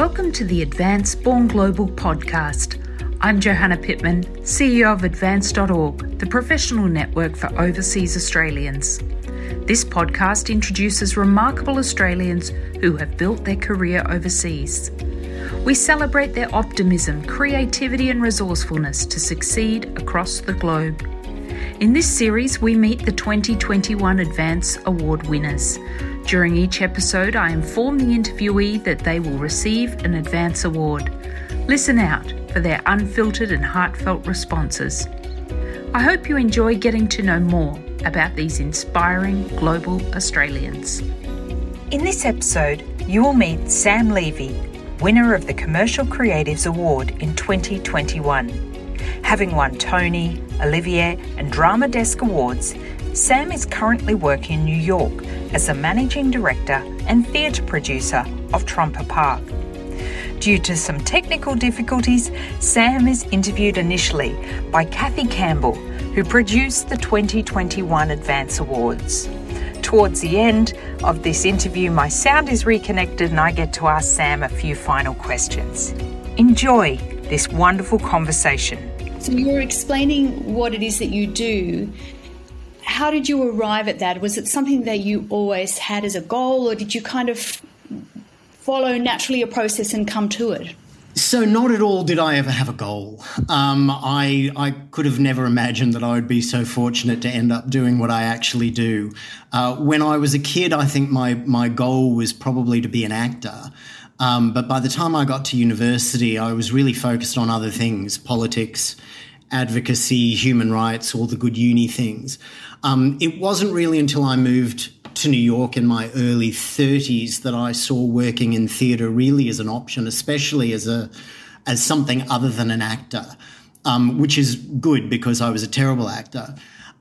Welcome to the Advance Born Global podcast. I'm Johanna Pittman, CEO of Advance.org, the professional network for overseas Australians. This podcast introduces remarkable Australians who have built their career overseas. We celebrate their optimism, creativity, and resourcefulness to succeed across the globe. In this series, we meet the 2021 Advance Award winners. During each episode, I inform the interviewee that they will receive an Advance Award. Listen out for their unfiltered and heartfelt responses. I hope you enjoy getting to know more about these inspiring global Australians. In this episode, you will meet Sam Levy, winner of the Commercial Creatives Award in 2021. Having won Tony, Olivier, and Drama Desk Awards, Sam is currently working in New York as a managing director and theatre producer of Trumper Park. Due to some technical difficulties, Sam is interviewed initially by Kathy Campbell, who produced the 2021 Advance Awards. Towards the end of this interview, my sound is reconnected and I get to ask Sam a few final questions. Enjoy this wonderful conversation. So you're explaining what it is that you do. How did you arrive at that? Was it something that you always had as a goal, or did you kind of follow naturally a process and come to it? So, not at all did I ever have a goal. Um, I I could have never imagined that I would be so fortunate to end up doing what I actually do. Uh, when I was a kid, I think my my goal was probably to be an actor. Um, but by the time I got to university, I was really focused on other things politics, advocacy, human rights, all the good uni things. Um, it wasn't really until I moved to New York in my early 30s that I saw working in theatre really as an option, especially as a as something other than an actor, um, which is good because I was a terrible actor.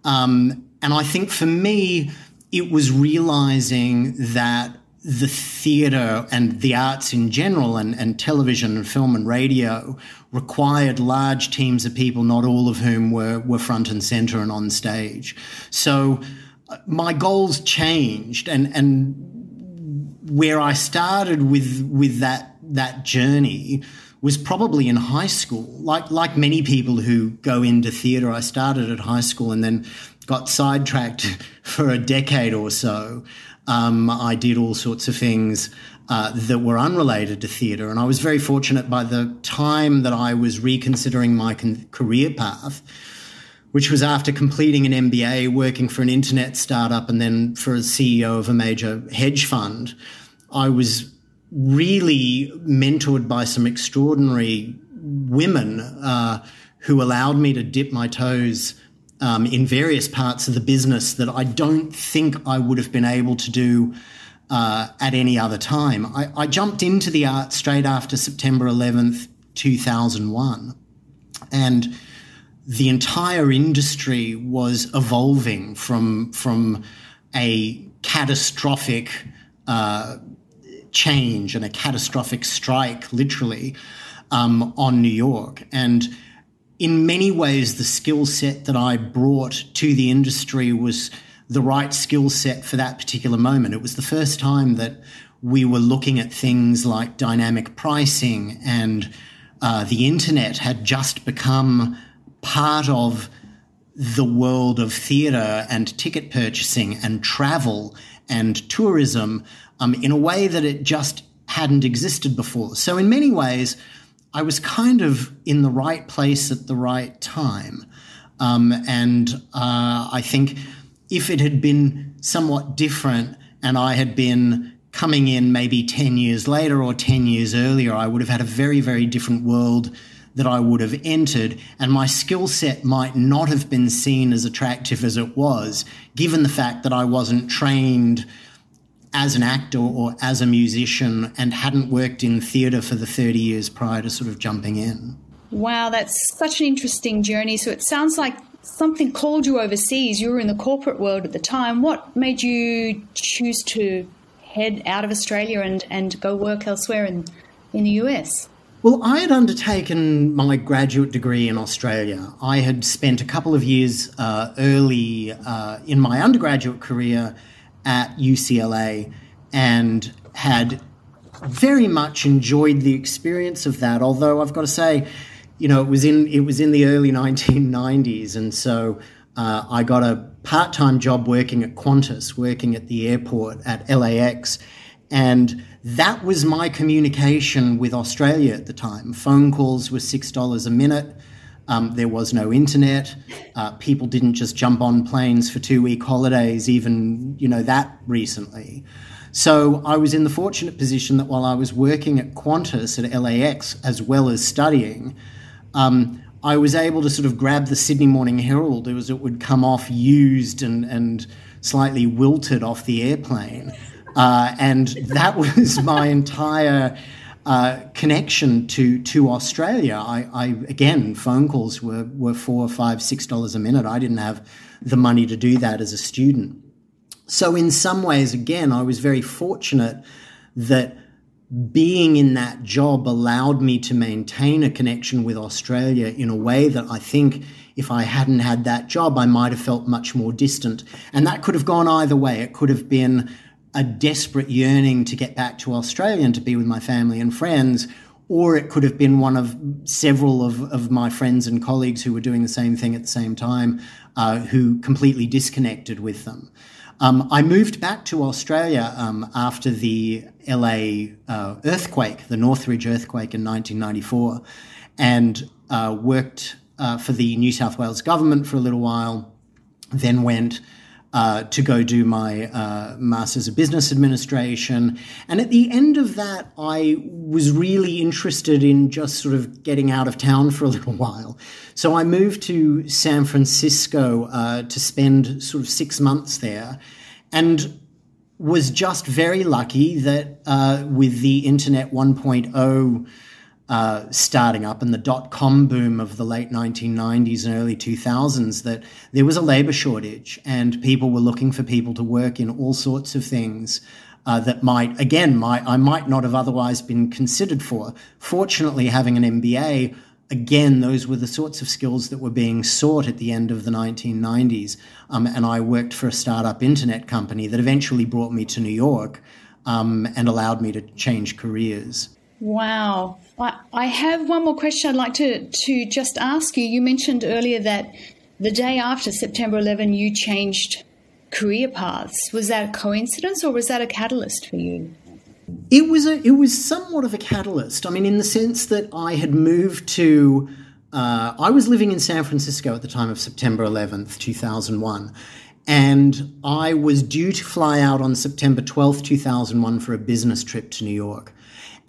Um, and I think for me, it was realizing that the theatre and the arts in general, and, and television and film and radio, required large teams of people, not all of whom were, were front and centre and on stage. So uh, my goals changed, and, and where I started with, with that, that journey was probably in high school. Like, like many people who go into theatre, I started at high school and then got sidetracked for a decade or so. Um, I did all sorts of things uh, that were unrelated to theatre. And I was very fortunate by the time that I was reconsidering my con- career path, which was after completing an MBA, working for an internet startup, and then for a CEO of a major hedge fund. I was really mentored by some extraordinary women uh, who allowed me to dip my toes um, in various parts of the business that I don't think I would have been able to do uh, at any other time. I, I, jumped into the art straight after September 11th, 2001. And the entire industry was evolving from, from a catastrophic uh, change and a catastrophic strike, literally, um, on New York. And in many ways, the skill set that I brought to the industry was the right skill set for that particular moment. It was the first time that we were looking at things like dynamic pricing and uh, the internet had just become part of the world of theatre and ticket purchasing and travel and tourism um, in a way that it just hadn't existed before. So, in many ways, I was kind of in the right place at the right time. Um, and uh, I think if it had been somewhat different and I had been coming in maybe 10 years later or 10 years earlier, I would have had a very, very different world that I would have entered, and my skill set might not have been seen as attractive as it was, given the fact that I wasn't trained as an actor or as a musician and hadn't worked in theatre for the 30 years prior to sort of jumping in. Wow, that's such an interesting journey. So it sounds like something called you overseas. You were in the corporate world at the time. What made you choose to head out of Australia and, and go work elsewhere in, in the US? Well, I had undertaken my graduate degree in Australia. I had spent a couple of years uh, early uh, in my undergraduate career at UCLA and had very much enjoyed the experience of that. Although I've got to say, you know, it was in it was in the early 1990s, and so uh, I got a part time job working at Qantas, working at the airport at LAX, and that was my communication with Australia at the time. Phone calls were six dollars a minute. Um, there was no internet. Uh, people didn't just jump on planes for two week holidays, even you know that recently. So I was in the fortunate position that while I was working at Qantas at LAX as well as studying, um, I was able to sort of grab the Sydney Morning Herald as it would come off used and, and slightly wilted off the airplane. Uh, and that was my entire uh, connection to to Australia. I, I, again, phone calls were were four, five, six dollars a minute. I didn't have the money to do that as a student. So, in some ways, again, I was very fortunate that being in that job allowed me to maintain a connection with Australia in a way that I think if I hadn't had that job, I might have felt much more distant. And that could have gone either way. It could have been a desperate yearning to get back to Australia and to be with my family and friends, or it could have been one of several of, of my friends and colleagues who were doing the same thing at the same time, uh, who completely disconnected with them. Um, I moved back to Australia um, after the LA uh, earthquake, the Northridge earthquake in 1994, and uh, worked uh, for the New South Wales government for a little while, then went uh, to go do my uh, Master's of Business Administration. And at the end of that, I was really interested in just sort of getting out of town for a little while. So I moved to San Francisco uh, to spend sort of six months there and was just very lucky that uh, with the Internet 1.0 uh, starting up and the dot com boom of the late 1990s and early 2000s that there was a labor shortage and people were looking for people to work in all sorts of things uh, that might, again, might, I might not have otherwise been considered for. Fortunately, having an MBA, again, those were the sorts of skills that were being sought at the end of the 1990s. Um, and I worked for a startup internet company that eventually brought me to New York um, and allowed me to change careers. Wow. I, have one more question I'd like to, to just ask you. You mentioned earlier that the day after September 11, you changed career paths. Was that a coincidence or was that a catalyst for you? It was a it was somewhat of a catalyst. I mean, in the sense that I had moved to uh, I was living in San Francisco at the time of September 11th, 2001. And I was due to fly out on September 12th, 2001 for a business trip to New York.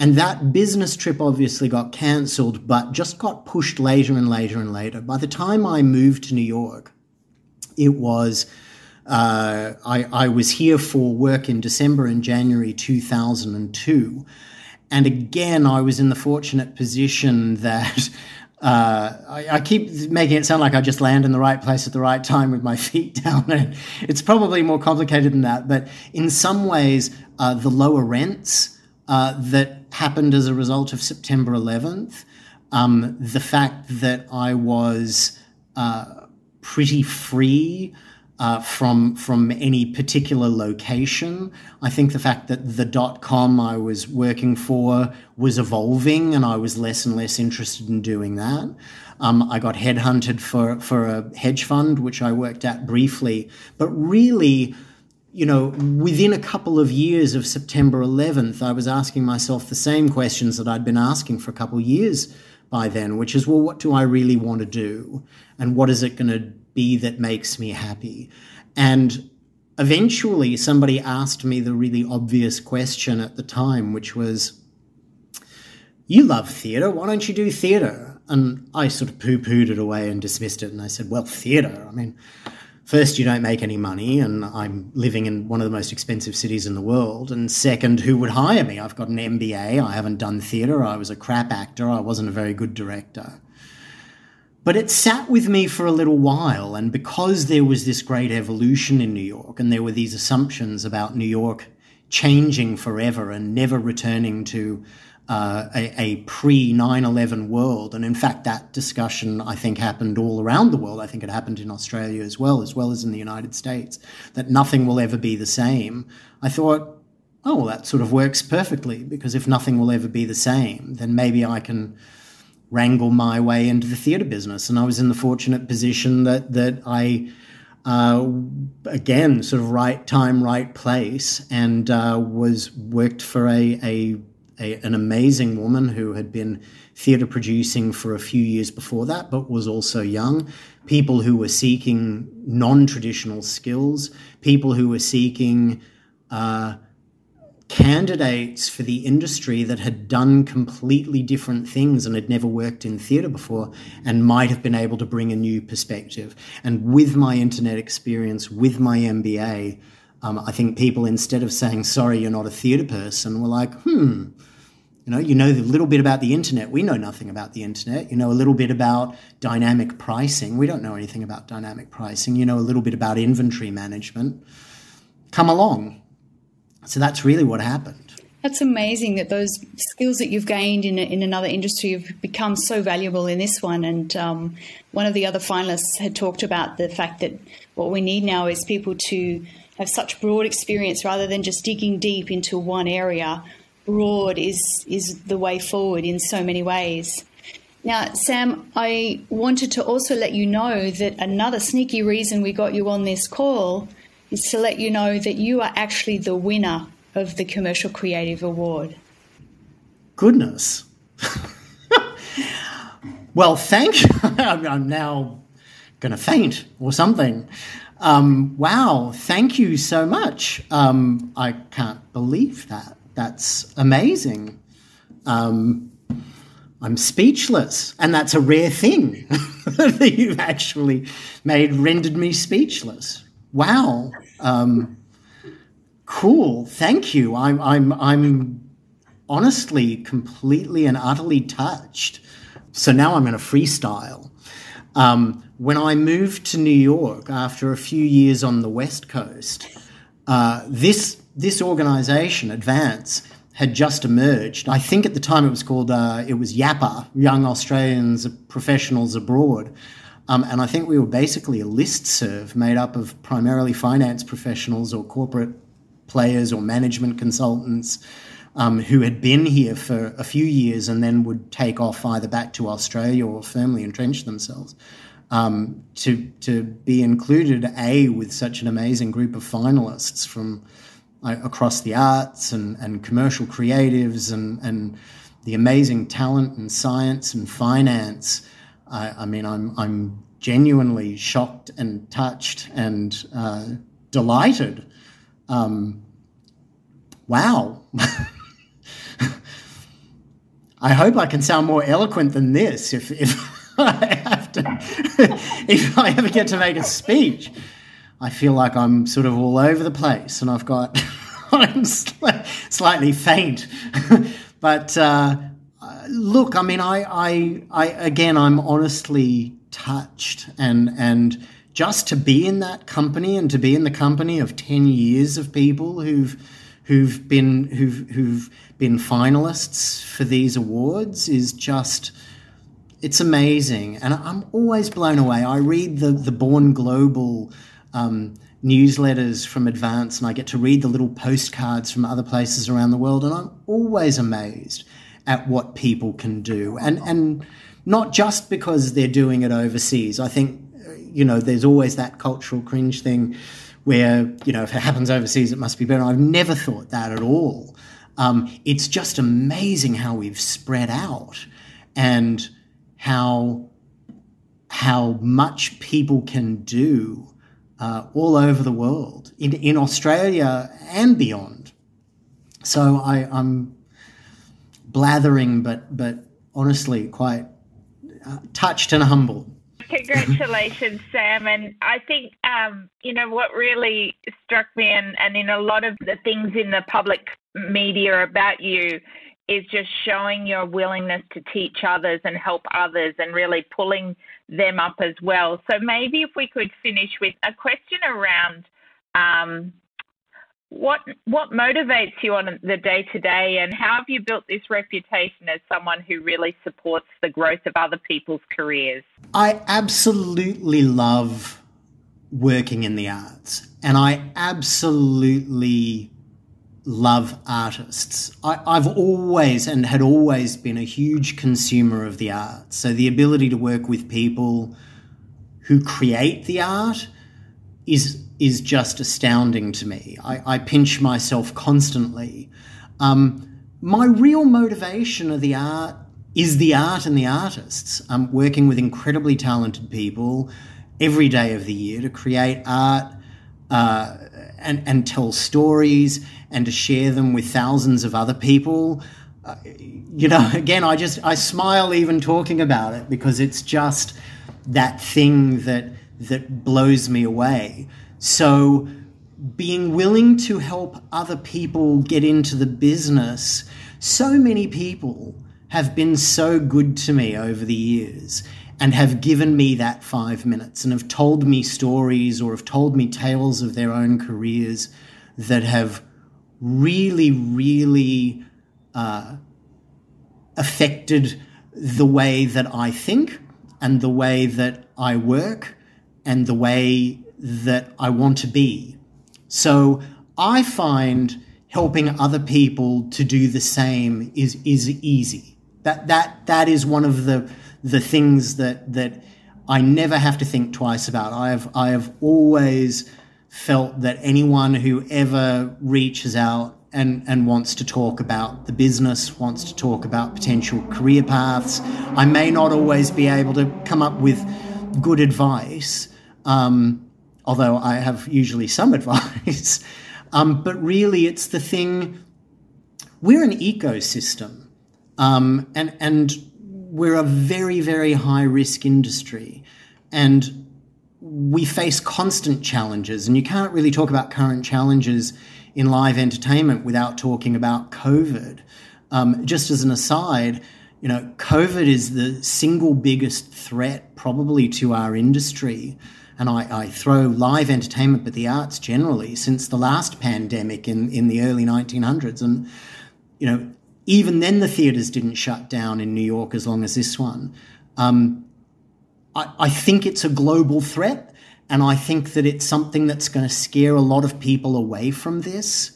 And that business trip obviously got cancelled, but just got pushed later and later and later. By the time I moved to New York, it was, uh, I, I was here for work in December and January 2002. And again, I was in the fortunate position that uh, I, I, keep making it sound like I just land in the right place at the right time with my feet down. And it's probably more complicated than that. But in some ways, uh, the lower rents uh, that happened as a result of September 11th. Um, the fact that I was uh, pretty free uh, from from any particular location. I think the fact that the dot com I was working for was evolving, and I was less and less interested in doing that. Um, I got headhunted for for a hedge fund, which I worked at briefly, but really you know, within a couple of years of September 11th, I was asking myself the same questions that I'd been asking for a couple of years by then, which is, well, what do I really want to do? And what is it going to be that makes me happy? And eventually, somebody asked me the really obvious question at the time, which was, You love theatre, why don't you do theatre? And I sort of poo pooed it away and dismissed it. And I said, Well, theatre, I mean, first, you don't make any money, and I'm living in one of the most expensive cities in the world. And second, who would hire me? I've got an MBA, I haven't done theatre, I was a crap actor, I wasn't a very good director. But it sat with me for a little while, and because there was this great evolution in New York, and there were these assumptions about New York changing forever and never returning to uh, a, a pre 9 11 world. And in fact, that discussion, I think, happened all around the world. I think it happened in Australia as well, as well as in the United States, that nothing will ever be the same. I thought, oh, well, that sort of works perfectly because if nothing will ever be the same, then maybe I can wrangle my way into the theatre business. And I was in the fortunate position that that I, uh, again, sort of right time, right place, and uh, was worked for a, a, a an amazing woman who had been theatre producing for a few years before that, but was also young. People who were seeking non traditional skills, people who were seeking uh, candidates for the industry that had done completely different things and had never worked in theatre before and might have been able to bring a new perspective. And with my internet experience, with my MBA, um, I think people, instead of saying, sorry, you're not a theatre person, were like, hmm, you know, you know a little bit about the internet. We know nothing about the internet. You know a little bit about dynamic pricing. We don't know anything about dynamic pricing. You know a little bit about inventory management. Come along so that's really what happened. That's amazing that those skills that you've gained in, in another industry have become so valuable in this one. And um, one of the other finalists had talked about the fact that what we need now is people to have such broad experience rather than just digging deep into one area. Broad is is the way forward in so many ways. Now, Sam, I wanted to also let you know that another sneaky reason we got you on this call is to let you know that you are actually the winner of the Commercial Creative Award. Goodness. well, thank you. I'm now going to faint or something. Um, wow, thank you so much. Um, I can't believe that. That's amazing. Um, I'm speechless, and that's a rare thing that you've actually made rendered me speechless. Wow. Um, cool. Thank you. I'm, I'm, I'm honestly completely and utterly touched. So now I'm going to freestyle. Um, when I moved to New York after a few years on the West Coast, uh, this this organization, Advance, had just emerged. I think at the time it was called uh, it was YAPA, Young Australians Professionals Abroad. Um, and I think we were basically a list serve made up of primarily finance professionals or corporate players or management consultants um, who had been here for a few years and then would take off either back to Australia or firmly entrench themselves. Um, to to be included, a with such an amazing group of finalists from uh, across the arts and, and commercial creatives and and the amazing talent and science and finance I, I mean, I'm I'm genuinely shocked and touched and uh, delighted. Um, wow. I hope I can sound more eloquent than this if, if if I ever get to make a speech. I feel like I'm sort of all over the place and I've got, I'm slightly faint. but uh, look, I mean, I, I, I, again, I'm honestly touched, and and just to be in that company and to be in the company of ten years of people who've who've been who've who've been finalists for these awards is just it's amazing, and I'm always blown away. I read the the Born Global. Um, newsletters from Advance, and I get to read the little postcards from other places around the world, and I'm always amazed at what people can do. And, and not just because they're doing it overseas. I think, you know, there's always that cultural cringe thing where, you know, if it happens overseas, it must be better. I've never thought that at all. Um, it's just amazing how we've spread out and how how much people can do uh, all over the world, in, in Australia and beyond. So I, I'm blathering, but but honestly quite uh, touched and humbled. Congratulations, Sam. And I think, um, you know, what really struck me, and, and in a lot of the things in the public media about you, is just showing your willingness to teach others and help others and really pulling them up as well. So maybe if we could finish with a question around um, what what motivates you on the day to day and how have you built this reputation as someone who really supports the growth of other people's careers i absolutely love working in the arts and i absolutely love artists. I, have always and had always been a huge consumer of the arts. So the ability to work with people who create the art is is just astounding to me. I, I pinch myself constantly. Um, my real motivation of the art is the art and the artists. I'm working with incredibly talented people every day of the year to create art uh, and, and tell stories and to share them with thousands of other people. Uh, you know, again, I just I smile even talking about it because it's just that thing that that blows me away. So being willing to help other people get into the business, so many people have been so good to me over the years and have given me that five minutes and have told me stories or have told me tales of their own careers that have really, really uh, affected the way that I think and the way that I work and the way that I want to be. So I find helping other people to do the same is is easy. That that that is one of the the things that that I never have to think twice about. I have I have always felt that anyone who ever reaches out and, and wants to talk about the business, wants to talk about potential career paths. I may not always be able to come up with good advice, um, although I have usually some advice. um, but really, it's the thing. We're an ecosystem, um, and and we're a very, very high risk industry. And we face constant challenges, and you can't really talk about current challenges in live entertainment without talking about COVID. Um, just as an aside, you know, COVID is the single biggest threat probably to our industry. And I, I, throw live entertainment, but the arts generally, since the last pandemic in, in the early 1900s. And, you know, even then the theatres didn't shut down in New York as long as this one. Um, I, I think it's a global threat, and I think that it's something that's going to scare a lot of people away from this,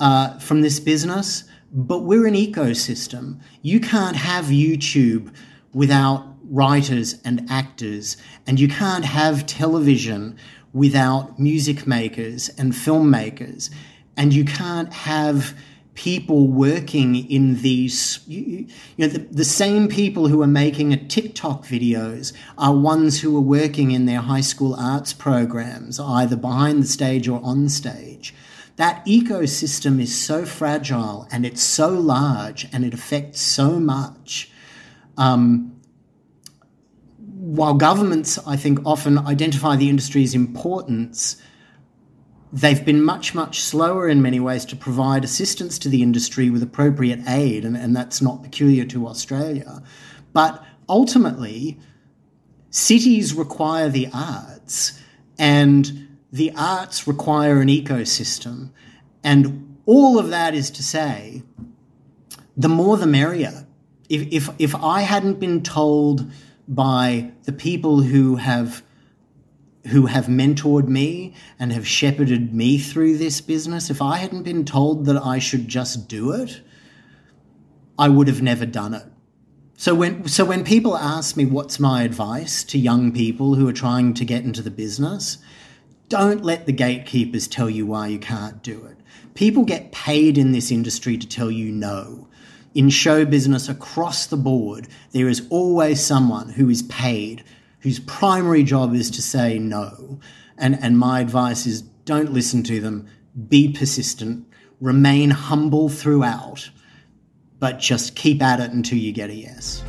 uh, from this business. But we're an ecosystem. You can't have YouTube without writers and actors, and you can't have television without music makers and filmmakers, and you can't have people working in these, you, know, the, the same people who are making a TikTok videos are ones who are working in their high school arts programs, either behind the stage or on stage. That ecosystem is so fragile and it's so large and it affects so much. Um, while governments, I think, often identify the industry's importance, they've been much, much slower in many ways to provide assistance to the industry with appropriate aid, and, and that's not peculiar to Australia. But ultimately, cities require the arts, and the arts require an ecosystem. And all of that is to say, the more the merrier. If, if, if I hadn't been told by the people who have who have mentored me and have shepherded me through this business, if I hadn't been told that I should just do it, I would have never done it. So when so when people ask me what's my advice to young people who are trying to get into the business, don't let the gatekeepers tell you why you can't do it. People get paid in this industry to tell you no. In show business across the board, there is always someone who is paid whose primary job is to say no. And, and my advice is don't listen to them, be persistent, remain humble throughout, but just keep at it until you get a yes.